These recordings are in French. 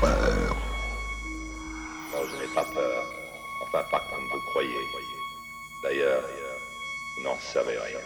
peur. Non, je n'ai pas peur. Enfin, pas comme vous croyez. D'ailleurs, non, vous n'en savez rien.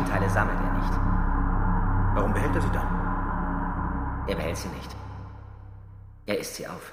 Leichenteile sammelt er nicht. Warum behält er sie dann? Er behält sie nicht. Er isst sie auf.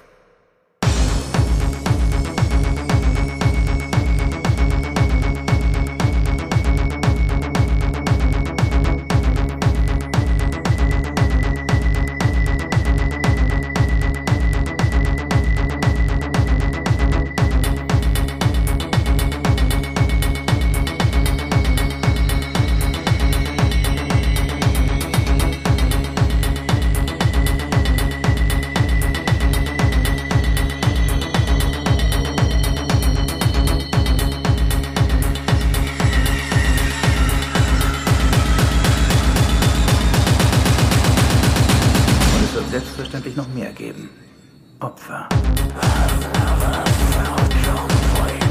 another. Another thousand ways.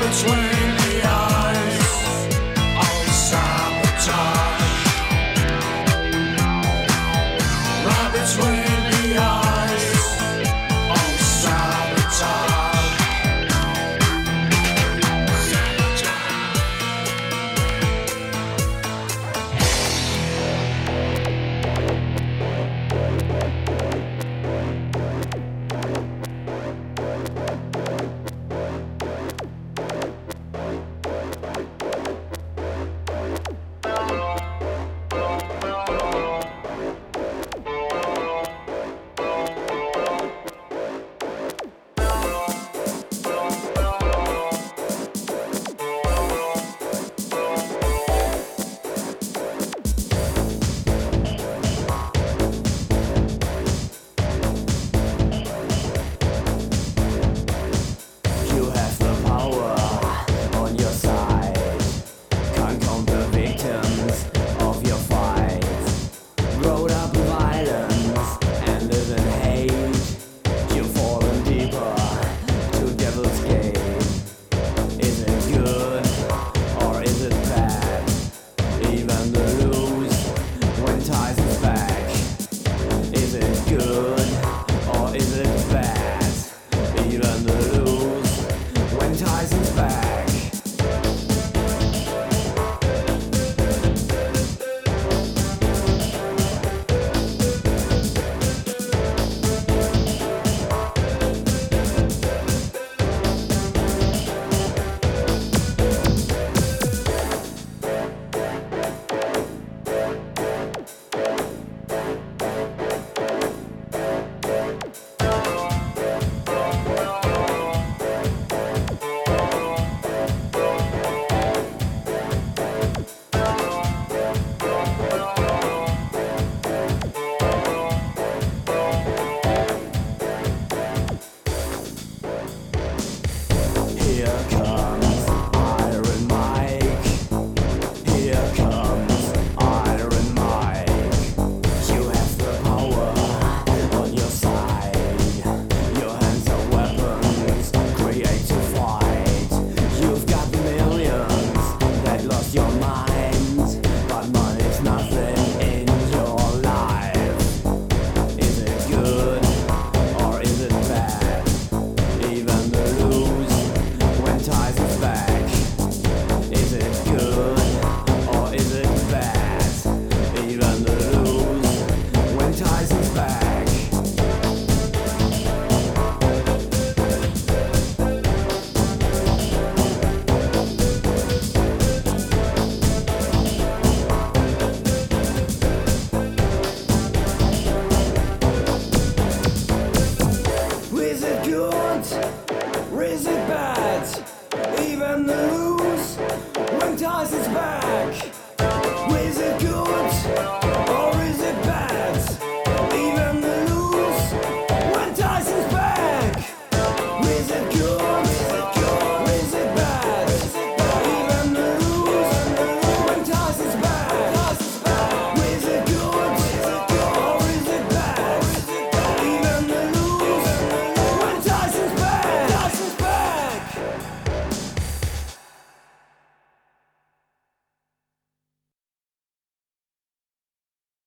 between the eyes.